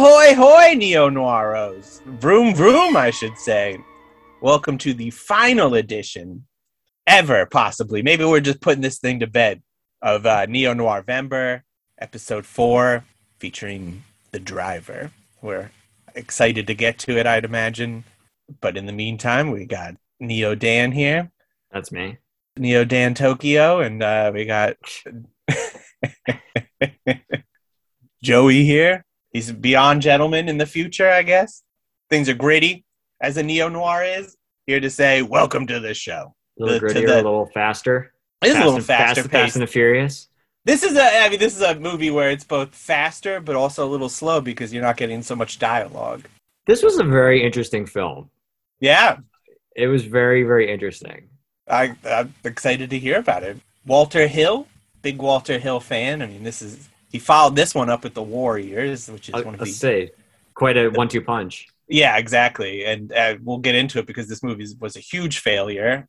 Ahoy, hoy, neo noiros! Vroom, vroom, I should say. Welcome to the final edition, ever possibly. Maybe we're just putting this thing to bed of uh, Neo Noir Vember, episode four, featuring the driver. We're excited to get to it, I'd imagine. But in the meantime, we got Neo Dan here, That's me. Neo Dan Tokyo, and uh, we got Joey here. He's beyond gentleman in the future, I guess. Things are gritty, as a neo noir is. Here to say, welcome to the show. A little The- grittier, the- a little faster. This is a little faster Fast. Fast and the Furious. This is a, I mean, this is a movie where it's both faster but also a little slow because you're not getting so much dialogue. This was a very interesting film. Yeah, It was very, very interesting. I, I'm excited to hear about it. Walter Hill, big Walter Hill fan. I mean, this is he followed this one up with the Warriors, which is I- one of the say quite a one-two punch. Yeah, exactly. And uh, we'll get into it because this movie was a huge failure.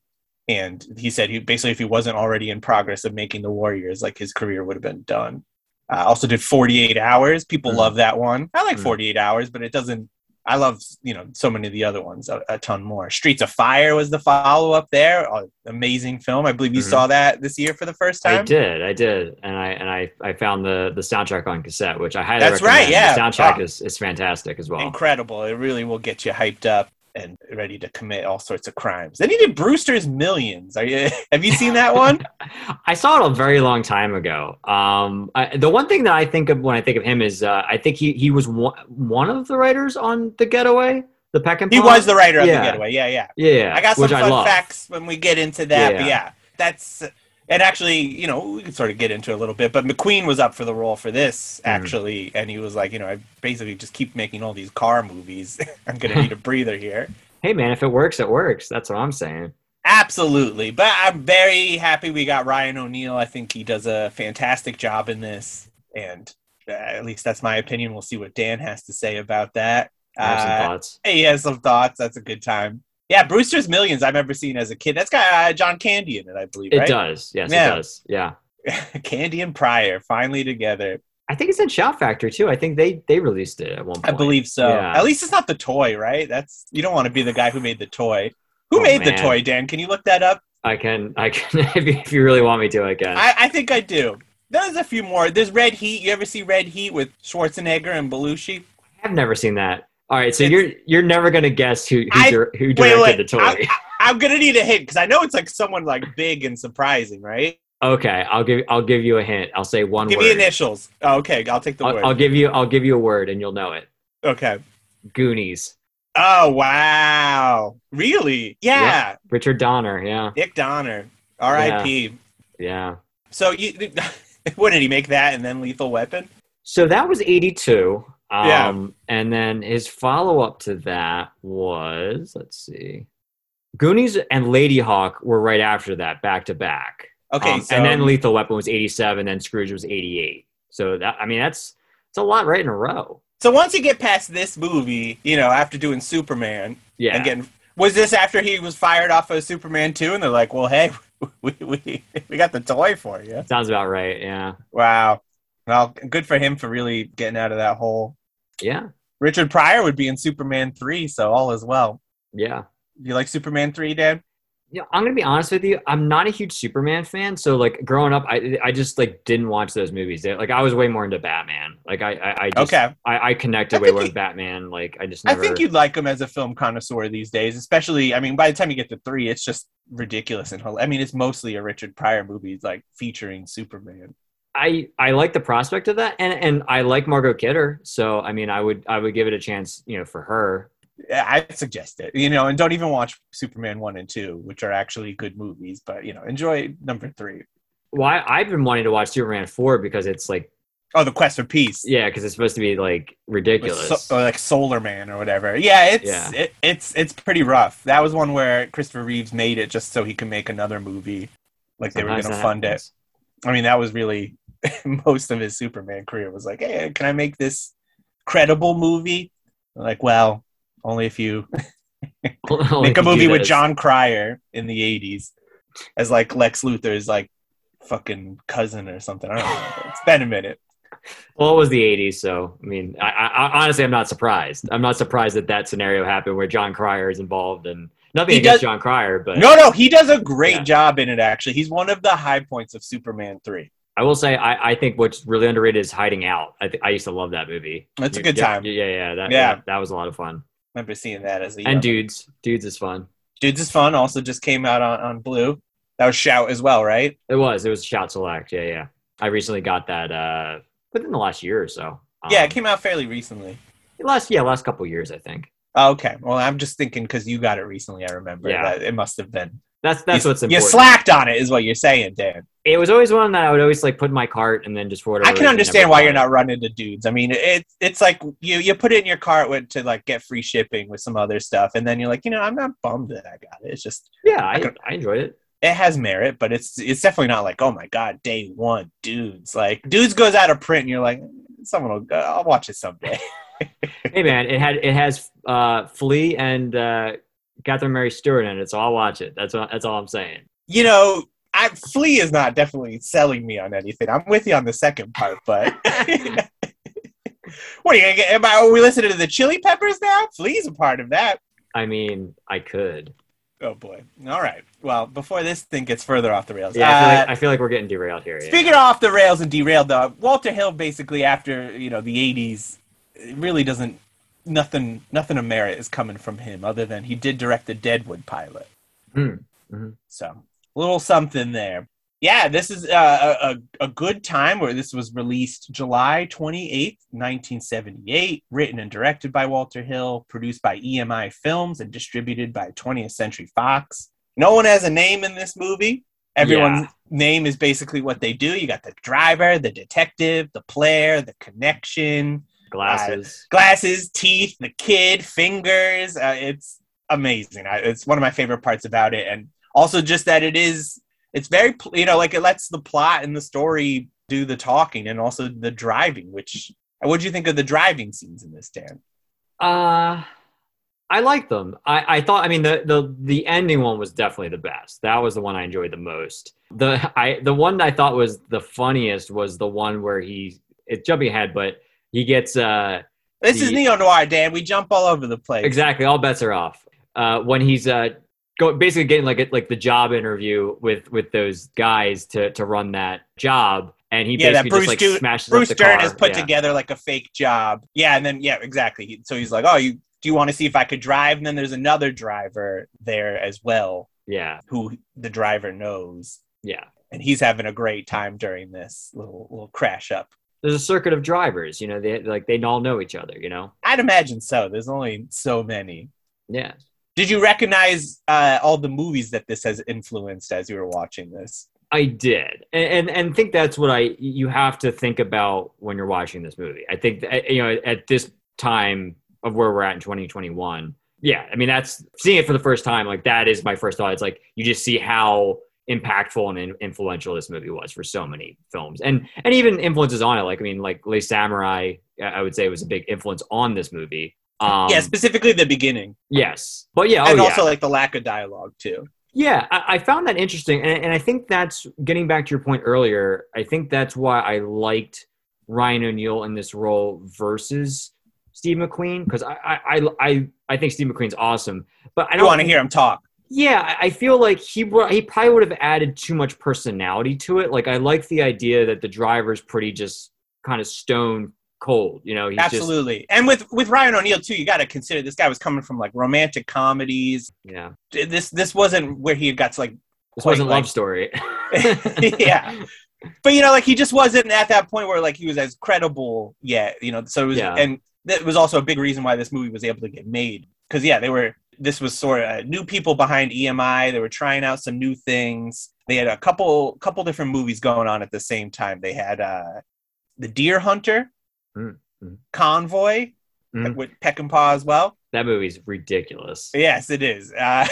And he said he basically, if he wasn't already in progress of making the Warriors, like his career would have been done. Uh, also did 48 hours. People Mhm. love that one. I like Mhm. 48 hours, but it doesn't. I love you know so many of the other ones a, a ton more. Streets of Fire was the follow up there. Uh, amazing film. I believe you Mhm. saw that this year for the first time. I did, I did, and I and I, I found the the soundtrack on cassette, which I highly That's recommend. right, yeah. the soundtrack Wow. is is fantastic as well. incredible. It really will get you hyped up and ready to commit all sorts of crimes. Then he did Brewster's Millions. Are you? Have you seen that one? I saw it a very long time ago. Um, I, the one thing that I think of when I think of him is uh, I think he he was one, one of the writers on The Getaway, the Peck and he was the writer of Yeah. the Getaway. Yeah, yeah. Yeah, I got some which fun facts when we get into that. But Yeah. yeah, that's. And actually, you know, we can sort of get into it a little bit. But McQueen was up for the role for this, Mhm. actually, and he was like, you know, I basically just keep making all these car movies. I'm gonna need a breather here. Hey man, if it works, it works. That's what I'm saying. Absolutely. But I'm very happy we got Ryan O'Neal. I think he does a fantastic job in this. And uh, at least that's my opinion. We'll see what Dan has to say about that. I have some Uh, thoughts. he has some thoughts. That's a good time. Yeah, Brewster's Millions, I've ever seen as a kid. That's got uh, John Candy in it, I believe, It right? does. Yes, Yeah. it does. Yeah. Candy and Pryor finally together. I think it's in Shout Factory too. I think they they released it at one point. I believe so. Yeah. At least it's not the toy, right? That's you don't want to be the guy who made the toy. Who Oh, made the toy, Dan? Can you look that up? I can I can if you, if you really want me to, I can. I, I think I do. There's a few more. There's Red Heat. You ever see Red Heat with Schwarzenegger and Belushi? I've never seen that. All right, so It's- you're you're never gonna guess who who, I- dir- who directed wait. the toy. I, I, am gonna need a hint because I know it's like someone like big and surprising, right? okay, I'll give I'll give you a hint. I'll say one Give word. me initials. Oh, okay, I'll take the I'll, word. I'll give you I'll give you a word and you'll know it. okay. Goonies. Oh wow! Really? Yeah. Yeah. Richard Donner. Yeah, Dick Donner. R.I.P. yeah. So you, what did he make that and then Lethal Weapon? So that was '82. Um, Yeah. And then his follow up to that was let's see, Goonies and Ladyhawke were right after that, back to back. Okay, Um, so and then Lethal Weapon was 87, then Scrooge was 88. So that I mean that's it's a lot right in a row. so once you get past this movie, you know, after doing Superman Yeah. and getting was this after he was fired off of Superman two, and they're like, well, hey, we we, we got the toy for you. Sounds about right. Yeah. Wow. Well, good for him for really getting out of that hole. Yeah. Richard Pryor would be in Superman three, so all is well. Yeah. You like Superman three, Dan? Yeah, I'm gonna be honest with you. I'm not a huge Superman fan. So like growing up, I I just like didn't watch those movies. Like I was way more into Batman. Like I I, I just, Okay. I, I connected I way more he- with Batman. Like I just I think you'd like him as a film connoisseur these days, especially. I mean, by the time you get to three, it's just ridiculous and I mean, it's mostly a Richard Pryor movie, like featuring Superman. I I like the prospect of that, and and I like Margot Kidder. So I mean, I would I would give it a chance, you know, for her. I suggest it, you know, and don't even watch Superman one and two, which are actually good movies, but you know, enjoy number three. Well, I, I've been wanting to watch Superman four because it's like Oh, the Quest for Peace. yeah, because it's supposed to be like ridiculous. so, or like Solar Man or whatever. Yeah, it's Yeah. It, it's it's pretty rough. That was one where Christopher Reeves made it just so he could make another movie. Like they were going to fund happens. it. I mean, that was really most of his Superman career was like, hey, can I make this credible movie? Like, well, only if you make a movie with. Jon Cryer in the '80s as like Lex Luthor's like fucking cousin or something. I don't know. It's been a minute. Well, it was the '80s, so I mean, I, I, honestly, I'm not surprised. I'm not surprised that that scenario happened where Jon Cryer is involved, and nothing He against does- Jon Cryer, but No, no, he does a great Yeah. job in it. Actually, he's one of the high points of Superman three. I will say I, I think what's really underrated is Hiding Out. I, th- I used to love that movie. That's a good yeah, time. Yeah, yeah, that, Yeah. that that was a lot of fun. remember seeing that as a And dudes, dudes is fun. Dudes is fun. Also, just came out on, on Blue. That was Shout as well, right? It was. It was Shout Select. Yeah, yeah. I recently got that uh within the last year or so. Um, yeah, it came out fairly recently. last yeah last couple years I think. Oh, okay. Well, I'm just thinking because you got it recently. I remember Yeah. that it must have been. That's that's you, what's important. you slacked on it, is what you're saying, Dan. it was always one that I would always like put in my cart and then just whatever I can understand why you're not running to dudes. I mean, it's it's like you you put it in your cart with, to like get free shipping with some other stuff, and then you're like, you know, I'm not bummed that I got it. It's just Yeah, I I, I enjoyed it. it has merit, but it's it's definitely not like, oh my god, day one, dudes. Like dudes goes out of print, and you're like, someone will. go I'll watch it someday. hey man, it had it has uh Flea and uh Catherine Mary Stewart in it, so I'll watch it. That's all, that's all I'm saying. you know, I Flea is not definitely selling me on anything. I'm with you on the second part, but what are you gonna get? Am I, are we listening to the Chili Peppers now? Flea's a part of that. I mean, I could. Oh boy. All right. Well, before this thing gets further off the rails, Yeah, I feel, uh, like, I feel like we're getting derailed here. Speaking of off the rails and derailed, though, Walter Hill basically after you know the '80s, really doesn't nothing nothing of merit is coming from him other than he did direct the Deadwood pilot. Hmm. Mhm. So a little something there. Yeah, this is uh, a, a a good time where this was released July 28th, 1978, written and directed by Walter Hill, produced by EMI Films and distributed by 20th Century Fox. No one has a name in this movie. Everyone's name is basically what they do. You got the driver, the detective, the player, the connection, Glasses. glasses, teeth, the kid, fingers. Uh, it's amazing. I, it's one of my favorite parts about it, and also just that it is. It's very you know like it lets the plot and the story do the talking, and also the driving. Which what do you think of the driving scenes in this, Dan? Uh I like them. I, I thought I mean the, the the ending one was definitely the best. That was the one I enjoyed the most. The I the one I thought was the funniest was the one where he it's jumping ahead, but he gets uh This is neo noir, Dan. We jump all over the place. exactly all bets are off. Uh when he's uh go basically getting like a, like the job interview with with those guys to to run that job and he Yeah, that basically Bruce just like smashes Bruce up the Stern car. has put Yeah. together like a fake job. Yeah, and then yeah, exactly. So he's like, "Oh, you do you want to see if I could drive?" And then there's another driver there as well, Yeah. who the driver knows, Yeah. and he's having a great time during this little little crash up. There's a circuit of drivers, you know, they like they all know each other, you know. I'd imagine so. There's only so many. Yeah. Did you recognize uh, all the movies that this has influenced as you were watching this? I did, and, and and think that's what I you have to think about when you're watching this movie. I think that, you know at this time of where we're at in 2021. Yeah, I mean that's seeing it for the first time. Like that is my first thought. It's like you just see how impactful and influential this movie was for so many films, and and even influences on it. Like I mean, like Le Samouraï, I would say was a big influence on this movie. Um, yeah, specifically the beginning, Yes, but yeah, oh and yeah. also like the lack of dialogue too. Yeah, I, I found that interesting, and, and I think that's getting back to your point earlier. I think that's why I liked Ryan O'Neal in this role versus Steve McQueen because I, I I I think Steve McQueen's awesome, but I don't want to hear him talk. Yeah, I feel like he brought, he probably would have added too much personality to it. Like I like the idea that the driver's pretty just kind of stone cold. You know, he's just Absolutely. and with with Ryan O'Neal too, you got to consider this guy was coming from like romantic comedies. yeah. This this wasn't where he got to like This Quite wasn't like- love story. Yeah. but you know like he just wasn't at that point where like he was as credible yet, you know. So it was Yeah. and that was also a big reason why this movie was able to get made cuz yeah, they were this was sort of new people behind EMI. They were trying out some new things. They had a couple couple different movies going on at the same time. They had uh The Deer Hunter, Mm, mm. Convoy Mm. with Peckinpah as well. that movie's ridiculous. Yes, it is. Uh,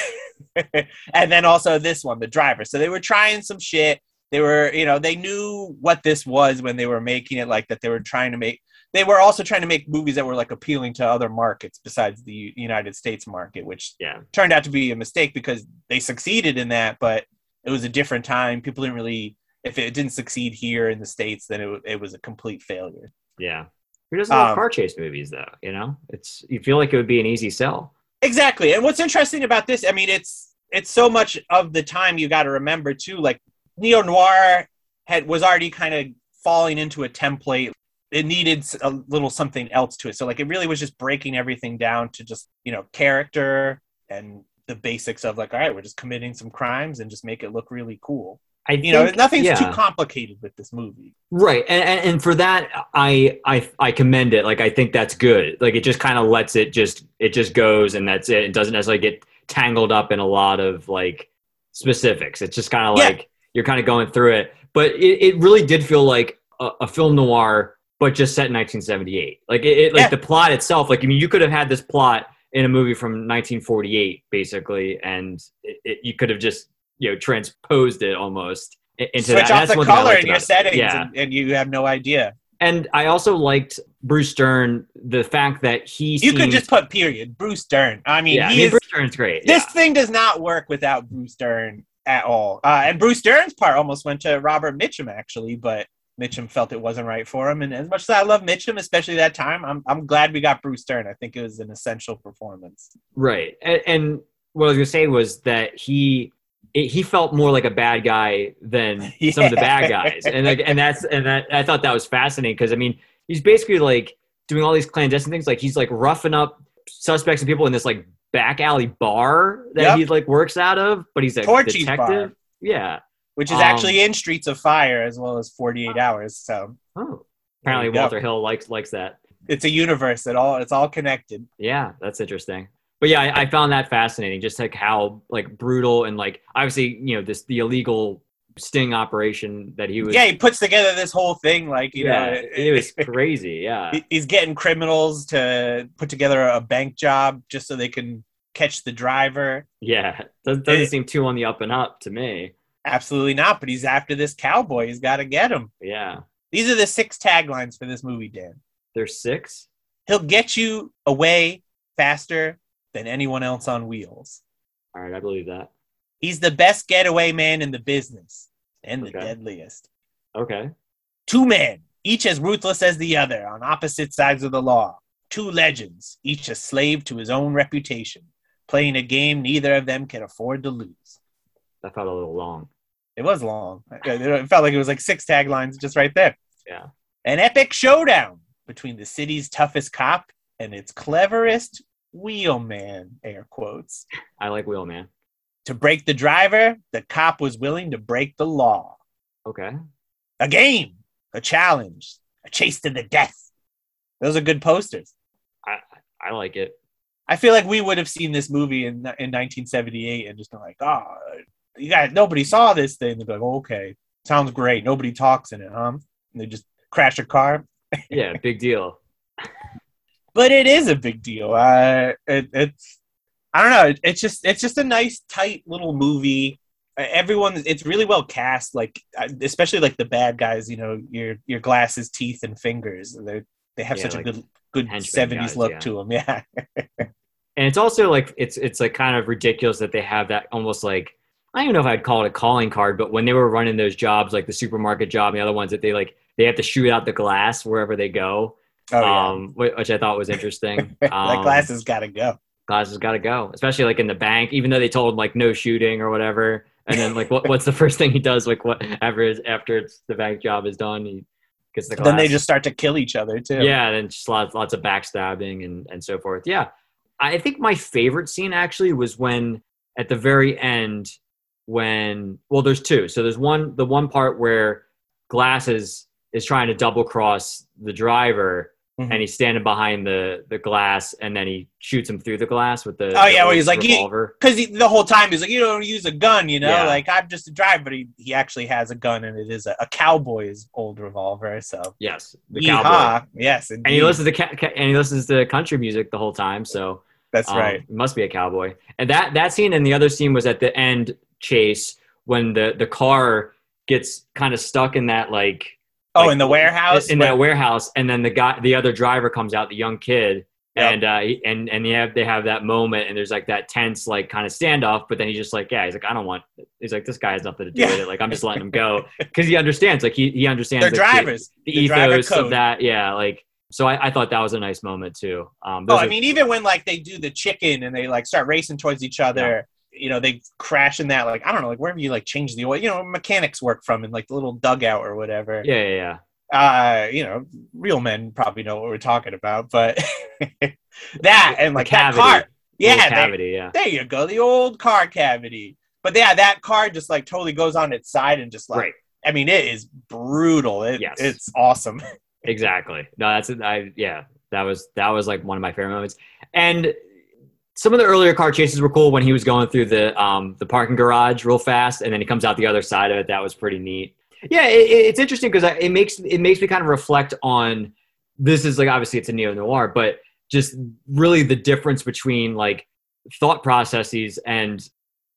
and then also this one, The Driver. So they were trying some shit. They were, you know, they knew what this was when they were making it, like that they were trying to make. They were also trying to make movies that were like appealing to other markets besides the United States market, which Yeah. turned out to be a mistake because they succeeded in that, but it was a different time. People didn't really. if it didn't succeed here in the states, then it, it was a complete failure. Yeah. Who doesn't love Um, car chase movies though? You know, it's you feel like it would be an easy sell. Exactly. And what's interesting about this, I mean, it's it's so much of the time you got to remember too. Like neo noir had was already kind of falling into a template. It needed a little something else to it. So like it really was just breaking everything down to just you know character and the basics of like all right, we're just committing some crimes and just make it look really cool. I You know, nothing's yeah. too complicated with this movie. Right, and, and and for that, I I I commend it. Like I think that's good. Like it just kind of lets it just it just goes, and that's it. It doesn't necessarily get tangled up in a lot of like specifics. It's just kind of Yeah. like you're kind of going through it. But it, it really did feel like a, a film noir, but just set in 1978. Like it, it like Yeah. the plot itself. Like I mean, you could have had this plot in a movie from 1948, basically, and it, it, you could have just you know transposed it almost into Switch that. off That's the one thing I color in your settings, Yeah. and, and you have no idea. And I also liked Bruce Dern, the fact that he You seemed, could just put period. Bruce Dern. I mean, yeah, I mean, is Bruce Dern's great. this yeah. thing does not work without Bruce Dern at all. Uh, and Bruce Dern's part almost went to Robert Mitchum actually, but Mitchum felt it wasn't right for him. And as much as I love Mitchum, especially that time, I'm I'm glad we got Bruce Dern. I think it was an essential performance. right. And, and what I was gonna say was that he it, he felt more like a bad guy than some of the bad guys, and like, and that's and that I thought that was fascinating because I mean he's basically like doing all these clandestine things, like he's like roughing up suspects and people in this like back alley bar that Yep. he like works out of, but he's a Torchy's detective. bar. Yeah. Which is Um, actually in Streets of Fire as well as 48 Hours. So Oh. Apparently. Walter Hill likes likes that. it's a universe. It all it's all connected. Yeah, that's interesting. But yeah, I, I found that fascinating. Just like how like brutal and like obviously you know this the illegal sting operation that he was. Yeah, he puts together this whole thing like you yeah, know it was crazy. Yeah, he's getting criminals to put together a bank job just so they can catch the driver. yeah. Doesn't, doesn't It- seem too on the up and up to me. Absolutely not, but he's after this cowboy. He's got to get him. Yeah, These are the six taglines for this movie, Dan. there's six. He'll get you away faster than anyone else on wheels. All right, I believe that. He's the best getaway man in the business and the Okay. deadliest. Okay. Two men, each as ruthless as the other, on opposite sides of the law. Two legends, each a slave to his own reputation, playing a game neither of them can afford to lose. That felt a little long. It was long. It felt like it was like six taglines just right there. Yeah. An epic showdown between the city's toughest cop and its cleverest wheelman, air quotes. I like Wheelman. To break the driver, the cop was willing to break the law. Okay. A game, a challenge, a chase to the death. Those are good posters. I I like it. I feel like we would have seen this movie in in 1978 and just been like, oh, you guys, nobody saw this thing. They're like, oh, okay, sounds great. Nobody talks in it, huh? And they just crash a car. Yeah, big deal. But it is a big deal. Uh, it, it's, I don't know. It, it's just, it's just a nice, tight little movie. Everyone, it's really well cast. Like, especially like the bad guys. You know, your your glasses, teeth, and fingers. They they have Yeah, such like a good good 70s look yeah. to them. Yeah. and it's also like it's it's like kind of ridiculous that they have that almost like I don't even know if I'd call it a calling card, but when they were running those jobs, like the supermarket job and the other ones that they like they have to shoot out the glass wherever they go, Oh yeah. um, which I thought was interesting. that Um, glass has got to go. glasses got to go, especially like in the bank, even though they told him like no shooting or whatever. And then like what, what's the first thing he does? Like whatever is after it's, the bank job is done, he gets the glass. Then they just start to kill each other too. Yeah, and then just lots, lots of backstabbing and, and so forth. Yeah. I think my favorite scene actually was when at the very end, when, well, there's two. So there's one, the one part where Glasses is trying to double cross the driver Mhm. and he's standing behind the, the glass and then he shoots him through the glass with the, Oh, the yeah, old he's like, revolver. because the whole time he's like, you don't use a gun, you know, Yeah. like I'm just a driver, but he, he actually has a gun and it is a, a cowboy's old revolver. So, yes. The cowboy. Yeehaw. yes, And he listens to ca- ca- and he listens to country music the whole time. So That's Um, right. Must be a cowboy. And that that scene and the other scene was at the end chase when the the car gets kind of stuck in that like Oh, like, in the warehouse. in that warehouse, and then the guy the other driver comes out, the young kid. Yep. And uh, and and they have they have that moment, and there's like that tense like kind of standoff. But then he's just like, yeah, he's like, I don't want he's like, this guy has nothing to do Yeah. with it. Like I'm just letting him go because he understands. Like he he understands They're the- drivers. the, The driver ethos of that. Yeah, like so I, I thought that was a nice moment too. Um, Oh, I are- mean, even when like they do the chicken and they like start racing towards each other, you know, they crash in that like I don't know, like wherever you like change the oil, you know, mechanics work from in like the little dugout or whatever. yeah, yeah, yeah. Uh, you know, real men probably know what we're talking about, but that and like that car, yeah, there, cavity. Yeah, there you go, the old car cavity. But yeah, that car just like totally goes on its side and just like right. I mean, it is brutal. It, Yes. It's awesome. Exactly. No, that's I. Yeah, that was that was like one of my favorite moments. And some of the earlier car chases were cool when he was going through the um the parking garage real fast, and then he comes out the other side of it. That was pretty neat. Yeah, it, it- it's interesting because it makes it makes me kind of reflect on this is like obviously it's a neo noir, but just really the difference between like thought processes and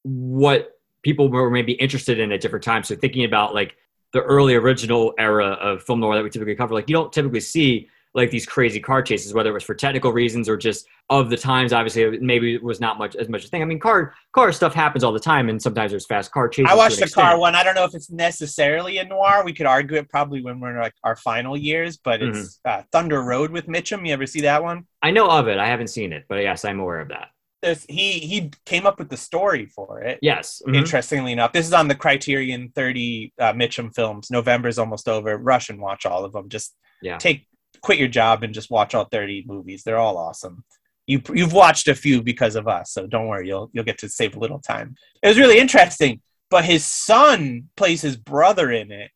what people were maybe interested in at different times. So thinking about like the early original era of film noir that we typically cover, like you don't typically see like these crazy car chases, whether it was for technical reasons or just of the times. Obviously, maybe it was not much as much a thing. I mean, car car stuff happens all the time, and sometimes there's fast car chases. I watched the car one. I don't know if it's necessarily a noir. We could argue it probably when we're in like our final years, but it's Mm-hmm. uh, Thunder Road with Mitchum. You ever see that one? I know of it. I haven't seen it, but yes, I'm aware of that. There's, he he came up with the story for it. Yes. Mhm. Interestingly enough, this is on the Criterion 30 uh, Mitchum films. November's almost over. Rush and watch all of them. Just Yeah. take quit your job and just watch all 30 movies. They're all awesome. You you've watched a few because of us, so don't worry. You'll you'll get to save a little time. It was really interesting. But his son plays his brother in it,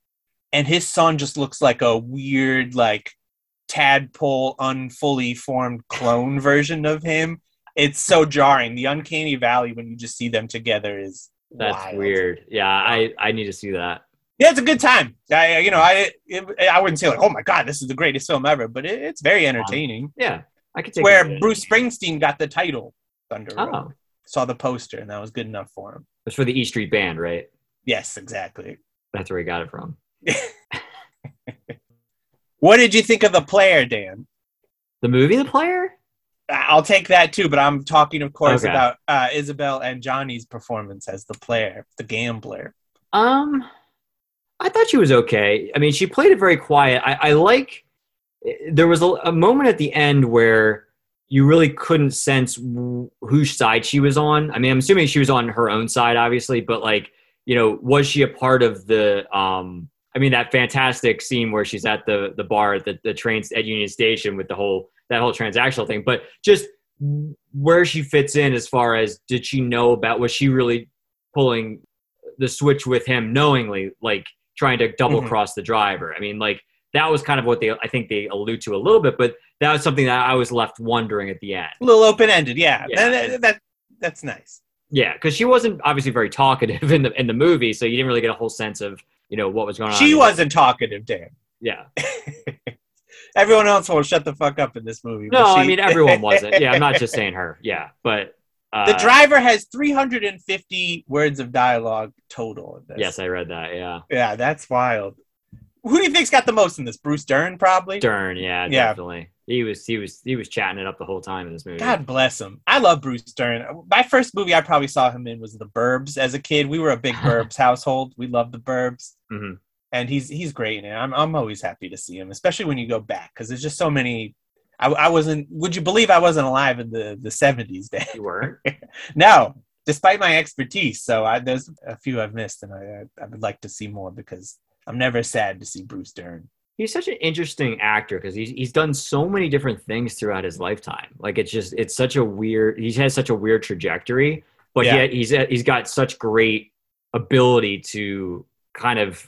and his son just looks like a weird like tadpole, unfully formed clone version of him. It's so jarring. The uncanny valley when you just see them together is That's wild. weird. Yeah, I I need to see that. Yeah, it's a good time. I, you know, I it, I wouldn't say like, oh my god, this is the greatest film ever, but it, it's very entertaining. Yeah, I could take where. Bruce Springsteen got the title Thunder Road. Oh, Saw the poster, and that was good enough for him. it's for the E Street Band, right? Yes, exactly. That's where he got it from. What did you think of the player, Dan? The movie, The Player. I'll take that too, but I'm talking, of course, Okay. about uh, Isabelle Adjani's performance as the player, the gambler. Um, I thought she was okay. I mean, she played it very quiet. I, I like. There was a, a moment at the end where you really couldn't sense wh- whose side she was on. I mean, I'm assuming she was on her own side, obviously, but like, you know, was she a part of the? Um, I mean, that fantastic scene where she's at the the bar at the, the trains at Union Station with the whole that whole transactional thing, but just where she fits in as far as did she know about was she really pulling the switch with him knowingly, like trying to double Mhm. cross the driver. I mean, like that was kind of what they I think they allude to a little bit, but that was something that I was left wondering at the end. A little open ended, yeah. Yeah. That, that- that- that's nice. Yeah, because she wasn't obviously very talkative in the in the movie, so you didn't really get a whole sense of you know what was going on. She wasn't talkative, Dan. Yeah. Everyone else will shut the fuck up in this movie. No, but I mean everyone wasn't. Yeah, I'm not just saying her. Yeah, but uh, the driver has 350 words of dialogue total. Yes, I read that. Yeah, Yeah, that's wild. Who do you think's got the most in this? Bruce Dern, probably. Dern. Yeah, Yeah. definitely. He was he was he was chatting it up the whole time in this movie. God bless him. I love Bruce Dern. My first movie I probably saw him in was The Burbs. As a kid, we were a big Burbs household. We loved The Burbs, Mhm. and he's he's great in it. I'm I'm always happy to see him, especially when you go back because there's just so many. I, I wasn't. Would you believe I wasn't alive in the the 70s? Day. You weren't. no, despite my expertise. So I, there's a few I've missed, and I I would like to see more because I'm never sad to see Bruce Dern. he's such an interesting actor because he's he's done so many different things throughout his lifetime. Like it's just it's such a weird. He has such a weird trajectory, but Yeah. yet he's he's got such great ability to kind of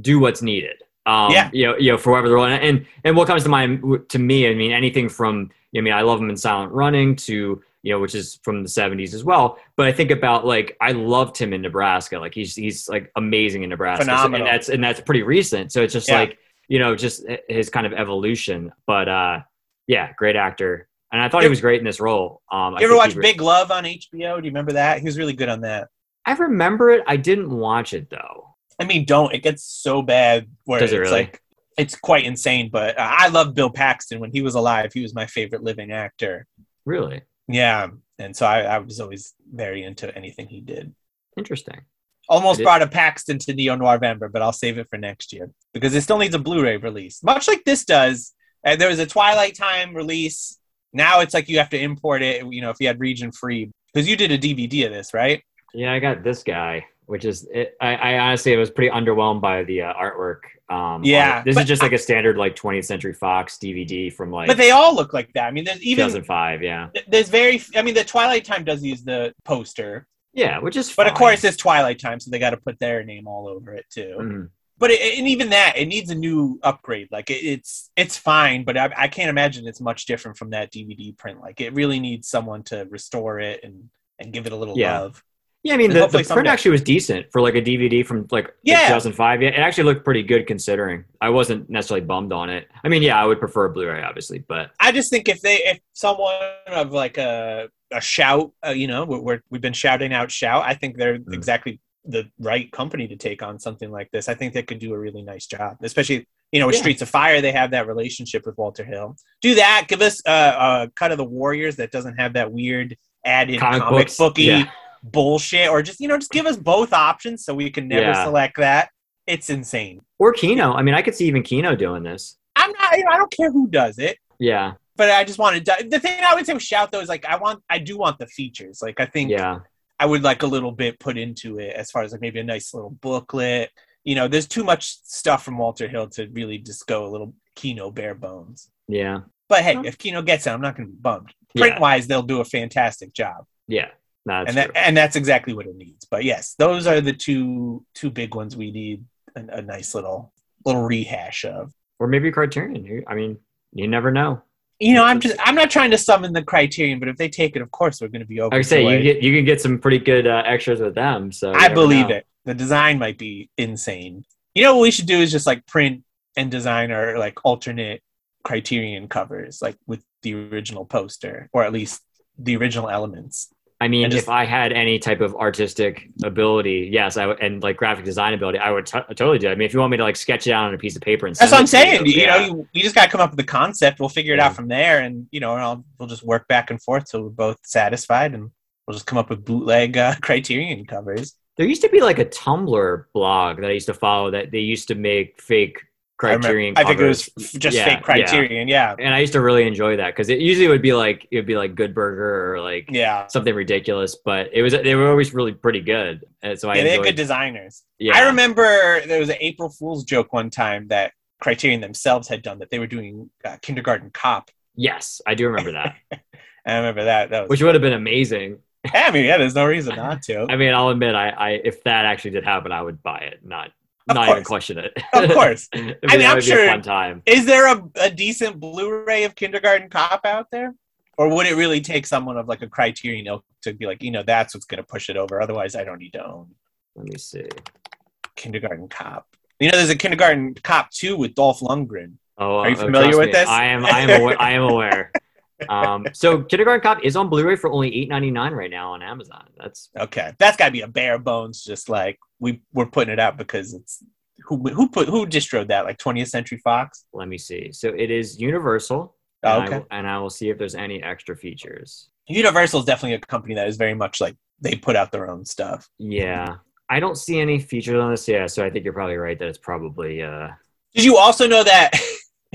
do what's needed. Um, Yeah. you know, you know, for whatever the role. And, and and what comes to mind to me, I mean, anything from I mean, I love him in Silent Running to you know, which is from the '70s as well. But I think about like I loved him in Nebraska. Like he's he's like amazing in Nebraska, Phenomenal. and that's and that's pretty recent. So it's just Yeah. like you know, just his kind of evolution. But uh, yeah, great actor, and I thought he was great in this role. Um, I You ever watch re- Big Love on HBO? Do you remember that? He was really good on that. I remember it. I didn't watch it though. I mean, don't. It gets so bad where Does it it's really? like it's quite insane. But uh, I love Bill Paxton when he was alive. He was my favorite living actor. Really Yeah, and so I, I was always very into anything he did. interesting. Almost It brought a Paxton to Neo November, but I'll save it for next year because it still needs a Blu-ray release, much like this does. And there was a Twilight Time release. Now it's like you have to import it. You know, if you had region free, because you did a DVD of this, right? Yeah, I got this guy, which is it, I, I honestly was pretty underwhelmed by the uh, artwork. Um, Yeah, this but is just like a standard like 20th Century Fox DVD from like But they all look like that. I mean, there's even 2005. Yeah, there's very. I mean, the Twilight Time does use the poster, yeah, which is but of course it's Twilight Time, so they got to put their name all over it too. Mhm. But it, and even that, it needs a new upgrade. Like it, it's it's fine, but I, I can't imagine it's much different from that DVD print. Like it really needs someone to restore it and and give it a little Yeah. love. Yeah, I mean the, the print actually was decent for like a DVD from like Yeah. 2005. Yeah, it actually looked pretty good considering. I wasn't necessarily bummed on it. I mean, yeah, I would prefer a Blu-ray, obviously, but I just think if they if someone of like a a shout, uh, you know, we're, we've been shouting out shout. I think they're Mm. exactly the right company to take on something like this. I think they could do a really nice job, especially you know with Yeah. Streets of Fire. They have that relationship with Walter Hill. Do that. Give us uh, a cut of the Warriors that doesn't have that weird added Comic comic, booky yeah. Bullshit, or just you know just give us both options so we can never Yeah. select that. It's insane. or Kino. I mean, I could see even Kino doing this. I'm not. You know, I don't care who does it. Yeah, but I just wanted to, the thing I would say with shout though is like I want I do want the features. Like I think yeah, I would like a little bit put into it as far as like maybe a nice little booklet. You know, there's too much stuff from Walter Hill to really just go a little Kino bare bones. yeah, But hey, if Kino gets it, I'm not going to be bummed. Print yeah, wise, they'll do a fantastic job, yeah. And that and that's exactly what it needs. But yes, those are the two two big ones we need a, a nice little little rehash of. or maybe Criterion. I mean, you never know. You know, I'm just I'm not trying to summon the criterion, but if they take it, of course we're going to be open. Like I say, you it. get you can get some pretty good uh, extras with them. So I believe know. it. The design might be insane. You know what we should do is just like print and design our like alternate criterion covers, like with the original poster, or at least the original elements. I mean, just- if I had any type of artistic ability, yes, I would, and like graphic design ability, I would t- totally do. it. I mean, if you want me to like sketch it out on a piece of paper and That's what I'm saying. You, yeah. know, you, you just got to come up with the concept. We'll figure it Yeah. out from there, and you know, and I'll, we'll just work back and forth till we're both satisfied, and we'll just come up with bootleg uh, criterion covers. there used to be like a Tumblr blog that I used to follow that they used to make fake I, remember- Criterion I think it was just Yeah, fake criterion. Yeah, and I used to really enjoy that because it usually would be like it would be like Good Burger or like yeah. something ridiculous, but it was they were always really pretty good. And so I yeah, they had good designers. yeah, I remember there was an April Fool's joke one time that Criterion themselves had done that they were doing uh, Kindergarten Cop. Yes, I do remember that, I remember that. That was. which would have been amazing. I mean, yeah, there's no reason not to. I mean, I'll admit, I, I if that actually did happen, I would buy it, not Of not even course. question it. Of course. I mean, I mean I'm sure- fun time. Is there a, a decent Blu-ray of Kindergarten Cop out there, or would it really take someone of like a Criterion ilk to be like, you know, that's what's going to push it over? Otherwise, I don't need to own Let me see. Kindergarten Cop. You know, there's a Kindergarten Cop two with Dolph Lundgren. Oh, Are you uh, familiar with me, this? I am. I am. Aware, I am aware. Um, so, Kindergarten Cop is on Blu-ray for only eight ninety nine right now on Amazon. That's Okay, that's got to be a bare bones. Just like we we're putting it out because it's who who put who distroed that like 20th Century Fox. let me see. So it is Universal. Oh, and, I, okay. will- and I will see if there's any extra features. Universal is definitely a company that is very much like they put out their own stuff. Yeah, I don't see any features on this. Yeah, so I think you're probably right that it's probably. Uh, Did you also know that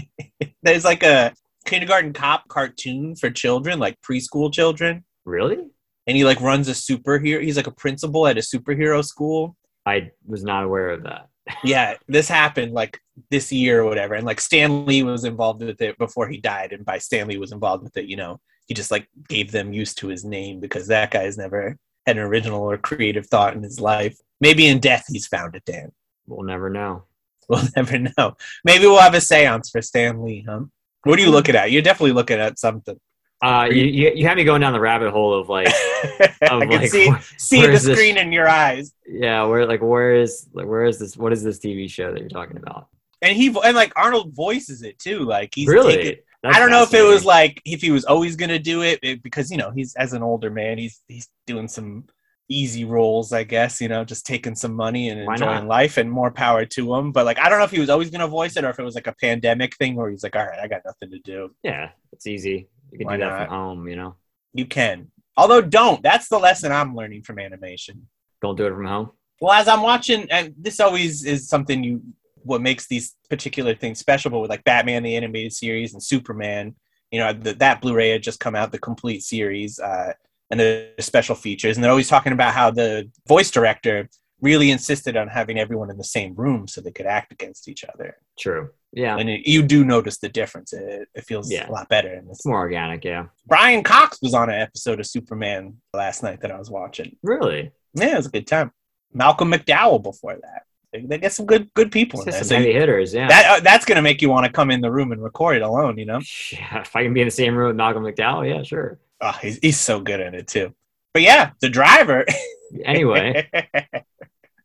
there's like a kindergarten cop cartoon for children, like preschool children, really? and he like runs a superhero. He's like a principal at a superhero school. I was not aware of that. Yeah, this happened like this year or whatever, and like Stan Lee was involved with it before he died, and by Stan Lee was involved with it, you know, he just like gave them use to his name because that guy's never had an original or creative thought in his life. Maybe in death he's found it, Dan. We'll never know. We'll never know. Maybe we'll have a seance for Stan Lee, huh? What are you looking at? You're definitely looking at something. Uh, you, you you had me going down the rabbit hole of like, I can like, see where- see where the this- screen in your eyes. yeah, where like where is like where is this? What is this TV show that you're talking about? And he and like Arnold voices it too. Like he's really? taking- I don't know if it was like if he was always gonna do it, it- because you know he's as an older man, he's he's doing some easy roles, I guess. You know, just taking some money and Why enjoying not? life, and more power to him. But like, I don't know if he was always gonna voice it or if it was like a pandemic thing where he's like, all right, I got nothing to do. yeah, it's easy. You can Why do that not? from home. You know, You can, although don't. That's the lesson I'm learning from animation. don't do it from home. Well, as I'm watching, and this always is something you what makes these particular things special, but with like Batman the animated series and Superman, you know, the, that Blu-ray had just come out, the complete series, uh, and the special features, and they're always talking about how the voice director really insisted on having everyone in the same room so they could act against each other. True. Yeah. And it, you do notice the difference. It, it feels Yeah. a lot better. And It's more organic. Yeah. Brian Cox was on an episode of Superman last night that I was watching. Really. Yeah, it was a good time. Malcolm McDowell before that. They, they get some good good people in there. some So heavy hitters. Yeah. that uh, that's gonna make you want to come in the room and record it alone. You know, yeah. If I can be in the same room with Malcolm McDowell, yeah, sure. Oh, he's he's so good at it too. But yeah, the driver. Anyway,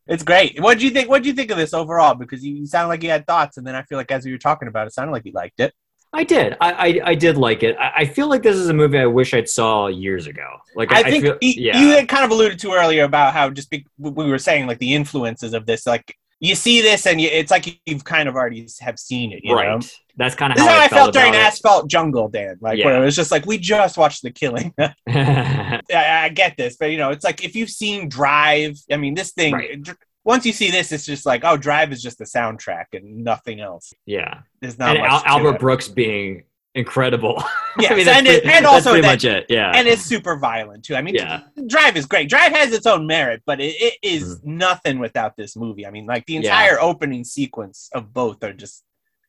it's great. What do you think? What do you think of this overall? Because you, you sound like you had thoughts, and then I feel like as we were talking about it, it sounded like you liked it. I did. I, I I did like it. I, I feel like this is a movie I wish I'd saw years ago. Like I, I think feel, yeah. you had kind of alluded to earlier about how just be, we were saying like the influences of this, like you see this and you, it's like you've kind of already have seen it. You right. know? That's kind of This how, how I felt during about Asphalt Jungle, Dan. Like Yeah. where it was just like we just watched The Killing. I, I get this, but you know, it's like if you've seen Drive, I mean, this thing. Right. dr- Once you see this, it's just like, oh, Drive is just the soundtrack and nothing else. yeah. There's not And much Al- Albert it. Brooks being incredible. Yes, I mean, and it- and also pretty that- much it. Yeah. and it's super violent too. I mean, Yeah. Drive is great. Drive has its own merit, but it, it is nothing without this movie. I mean, like the Mm-hmm. Yeah. entire opening sequence of both are just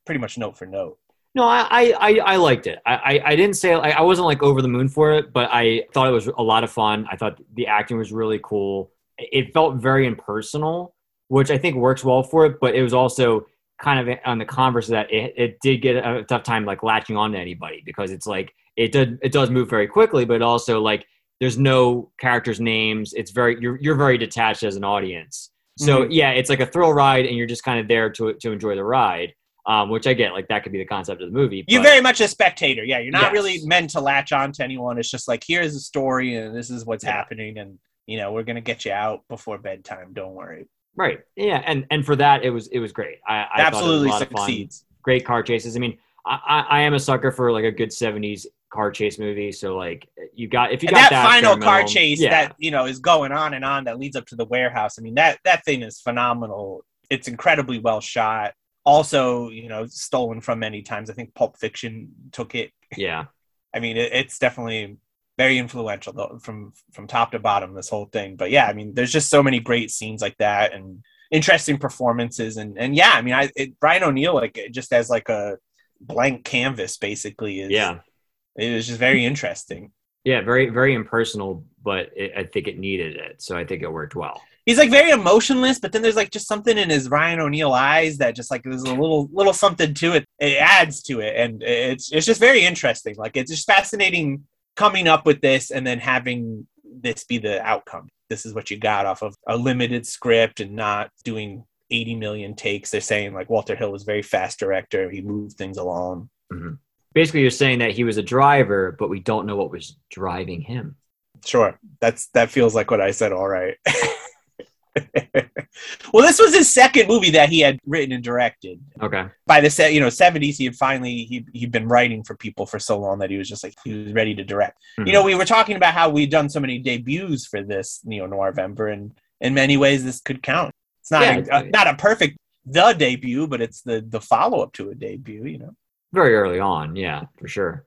pretty much note for note. No, I, I, I, I liked it. I, I, I didn't say I, I wasn't like over the moon for it, but I thought it was a lot of fun. I thought the acting was really cool. It felt very impersonal, which I think works well for it. But it was also kind of on the converse of that it, it did get a tough time like latching on to anybody because it's like it did it does move very quickly, but also like there's no characters' names. It's very you're you're very detached as an audience. So Mhm. yeah, it's like a thrill ride, and you're just kind of there to to enjoy the ride um, which I get. Like that could be the concept of the movie. You're very much a spectator. Yeah, you're not Yes. really meant to latch on to anyone. It's just like here's a story and this is what's Yeah. happening, and you know we're gonna get you out before bedtime. Don't worry. Right. Yeah, and and for that, it was it was great. I, I Absolutely it was a lot of fun. succeeds. Great car chases. I mean, I, I I am a sucker for like a good '70s car chase movie. So like you got if you got that, that, final car chase yeah, that you know is going on and on that leads up to the warehouse. I mean that that thing is phenomenal. It's incredibly well shot. Also, you know, stolen from many times. I think Pulp Fiction took it. yeah, I mean, it, it's definitely very influential though, from from top to bottom. This whole thing, but yeah, I mean, there's just so many great scenes like that and interesting performances, and and yeah, I mean, I it, Brian O'Neill like just as like a blank canvas basically is yeah, it was just very interesting. yeah. Very very impersonal, but it, I think it needed it. So I think it worked well. He's like very emotionless, but then there's like just something in his Ryan O'Neal eyes that just like there's a little little something to it. It adds to it, and it's it's just very interesting. Like it's just fascinating coming up with this and then having this be the outcome. This is what you got off of a limited script and not doing 80 million takes. They're saying like Walter Hill was a very fast director. He moved things along. Mm-hmm. Basically, you're saying that he was a driver, but we don't know what was driving him. Sure, that's that feels like what I said. All right. well, this was his second movie that he had written and directed. Okay. By the you know seventies, he had finally he he'd been writing for people for so long that he was just like he was ready to direct. Mhm. You know, we were talking about how we'd done so many debuts for this neo noir Vember, and in many ways, this could count. It's not Yeah, a, uh, not a perfect the debut, but it's the the follow up to a debut. You know. very early on yeah for sure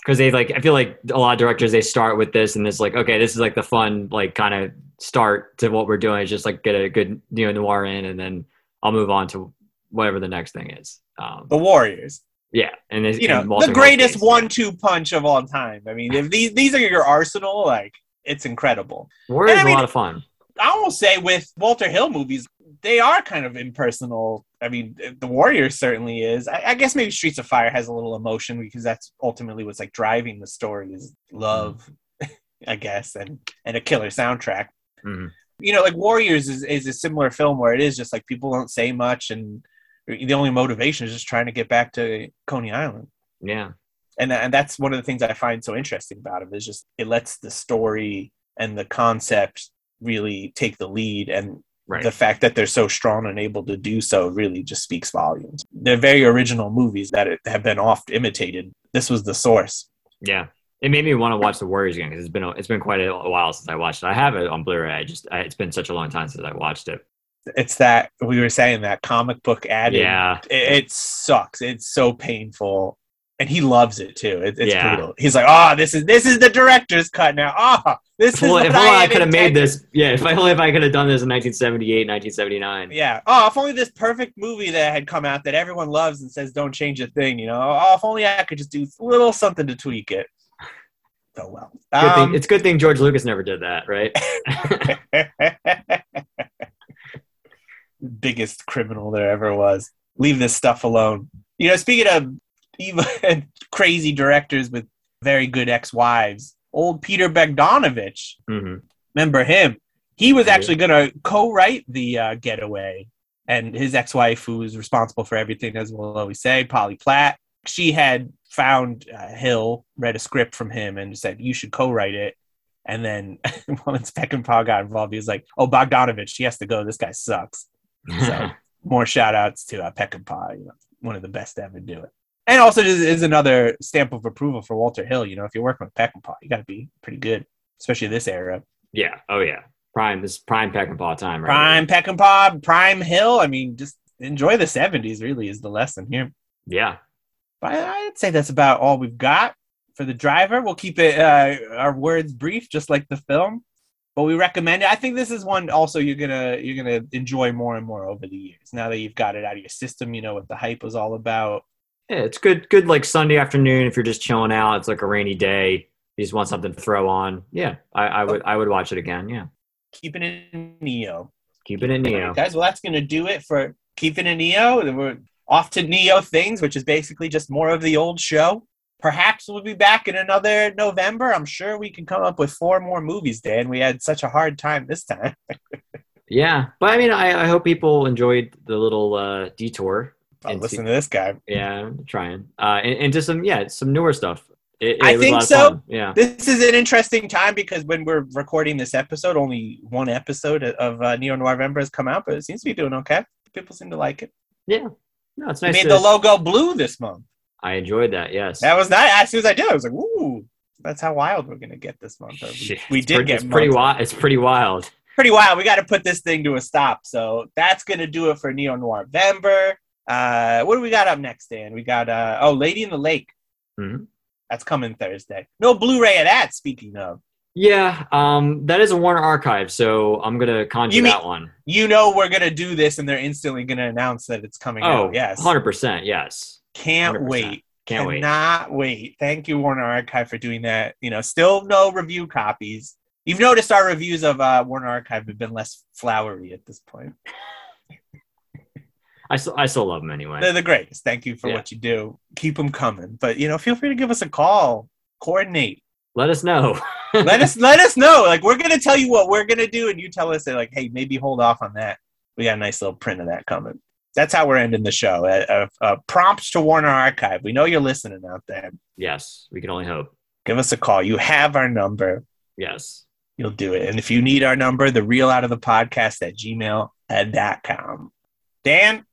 because they like i feel like a lot of directors they start with this and it's like okay this is like the fun like kind of start to what we're doing is just like get a good neo noir in and then i'll move on to whatever the next thing is um The Warriors. yeah and it's you know in the greatest one-two punch of all time. I mean, if these these are your arsenal, like it's incredible. Warriors and I mean- a lot of fun I almost say with Walter Hill movies, they are kind of impersonal. I mean, the Warriors certainly is. I, I guess maybe Streets of Fire has a little emotion because that's ultimately what's like driving the story is love, I guess, and and a killer soundtrack. Mhm. You know, like Warriors is, is a similar film where it is just like people don't say much and the only motivation is just trying to get back to Coney Island yeah and and that's one of the things I find so interesting about it is just it lets the story and the concept really take the lead, and right the fact that they're so strong and able to do so really just speaks volumes. They're very original movies that have been oft imitated. This was the source. yeah It made me want to watch the Warriors again because it's been a, it's been quite a while since I watched it. I have it on Blu-ray. I just I, it's been such a long time since I watched it. It's that we were saying that comic book added. Yeah. It, it sucks. It's so painful. And he loves it too. It, it's Yeah. brutal. He's like, oh, this is this is the director's cut now. Oh, this If is only, if only I had could have made this. Yeah, if I only if I could have done this in 1978, 1979. Yeah. Oh, if only this perfect movie that had come out that everyone loves and says don't change a thing, you know. Oh, if only I could just do a little something to tweak it. Oh well. Good Um, thing, it's a good thing George Lucas never did that, right? Biggest criminal there ever was. Leave this stuff alone. You know, speaking of evil crazy directors with very good ex-wives, old Peter Bogdanovich, hmm remember him? He was actually going to co-write the uh, Getaway, and his ex-wife, who was responsible for everything, as we'll always say, Polly Platt, she had found uh, Hill, read a script from him, and said you should co-write it. And then once Peckinpah got involved, he was like, "Oh, Bogdanovich, he has to go. This guy sucks." So more shout outs to uh, Peckinpah, you know, one of the best to ever do it. And also is, is another stamp of approval for Walter Hill. You know, if you're working with Peckinpah, you got to be pretty good, especially this era. yeah. Oh yeah. Prime. This is prime Peckinpah time, right? Prime Peckinpah, Prime Hill. I mean, just enjoy the 70s, really, is the lesson here. Yeah. But I'd say that's about all we've got for the driver. We'll keep it uh, our words brief, just like the film. But we recommend it. I think this is one also you're gonna you're gonna enjoy more and more over the years. Now that you've got it out of your system, you know what the hype was all about. Yeah, it's good. Good like Sunday afternoon if you're just chilling out. It's like a rainy day. You just want something to throw on. Yeah, I, I would. I would watch it again. Yeah, Keeping it in Neo. keep it in Neo. right, guys, well that's gonna do it for keeping it in Neo. We're off to Neo things, which is basically just more of the old show. Perhaps we'll be back in another November. I'm sure we can come up with four more movies, Dan. We had such a hard time this time. Yeah, but I mean, I, I hope people enjoyed the little uh, detour. Oh, And listen to this guy. Yeah, I'm trying. Uh, and, and just some yeah, some newer stuff. It, it I think so. Yeah. This is an interesting time because when we're recording this episode, only one episode of uh, Neo November has come out, but it seems to be doing okay. People seem to like it. Yeah. No, it's nice. made to- the logo blue this month. I enjoyed that. Yes. That was nice. As soon as I did, I was like, "Ooh, that's how wild we're gonna get this month." Shit, we did pretty, get It's pretty wild. It's pretty wild. pretty wild. We got to put this thing to a stop. So that's gonna do it for Neo Noir November. Uh, what do we got up next, Dan? We got uh, oh, Lady in the Lake. Mhm. That's coming Thursday. No Blu-ray of that. Speaking of, Yeah. Um, that is a Warner archive, so I'm gonna conjure You mean- that one. you know we're gonna do this, and they're instantly gonna announce that it's coming Oh, out. Yes, 100. percent Yes. can't 100%. wait. Can't wait. Cannot wait. Thank you, Warner Archive, for doing that. You know, still no review copies. You've noticed our reviews of uh, Warner Archive have been less flowery at this point. I still, I still love them anyway. They're the greatest. Thank you for Yeah. what you do. Keep them coming. But you know, feel free to give us a call. Coordinate. Let us know. let us let us know. Like we're gonna tell you what we're gonna do, and you tell us that like, hey, maybe hold off on that. We got a nice little print of that coming. That's how we're ending the show. Uh, uh, uh, prompts to Warner Archive. We know you're listening out there. yes, we can only hope. Give us a call. You have our number. Yes. You'll do it. And if you need our number, the real out of the podcast at gmail.com. Dan,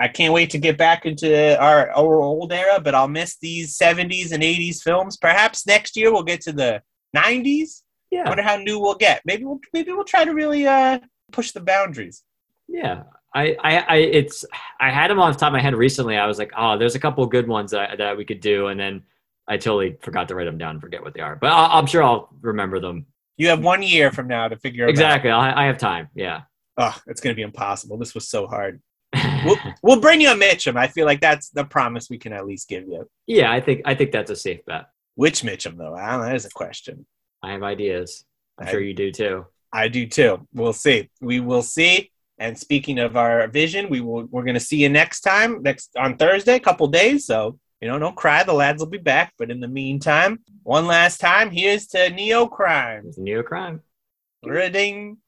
I can't wait to get back into our, our old era, but I'll miss these 70s and 80s films. Perhaps next year we'll get to the 90s. I Yeah. wonder how new we'll get. Maybe we'll maybe we'll try to really uh, push the boundaries. Yeah. I, I, I, it's, I had them off the top of my head recently. I was like, oh, there's a couple good ones that, that we could do. And then I totally forgot to write them down and forget what they are. But I, I'm sure I'll remember them. You have one year from now to figure out. Exactly. I, I have time. Yeah. Oh, it's going to be impossible. This was so hard. We'll, we'll bring you a Mitchum. I feel like that's the promise we can at least give you. yeah. I think, I think that's a safe bet. Which Mitchum, though? I don't know. That is a question. I have ideas. I'm I- sure you do too. I do too. We'll see. We will see. And speaking of our vision, we will. We're going to see you next time, next on Thursday, a couple days. So you know, don't cry. The lads will be back. But in the meantime, one last time, here's to Neo Crime. A crime. Ding.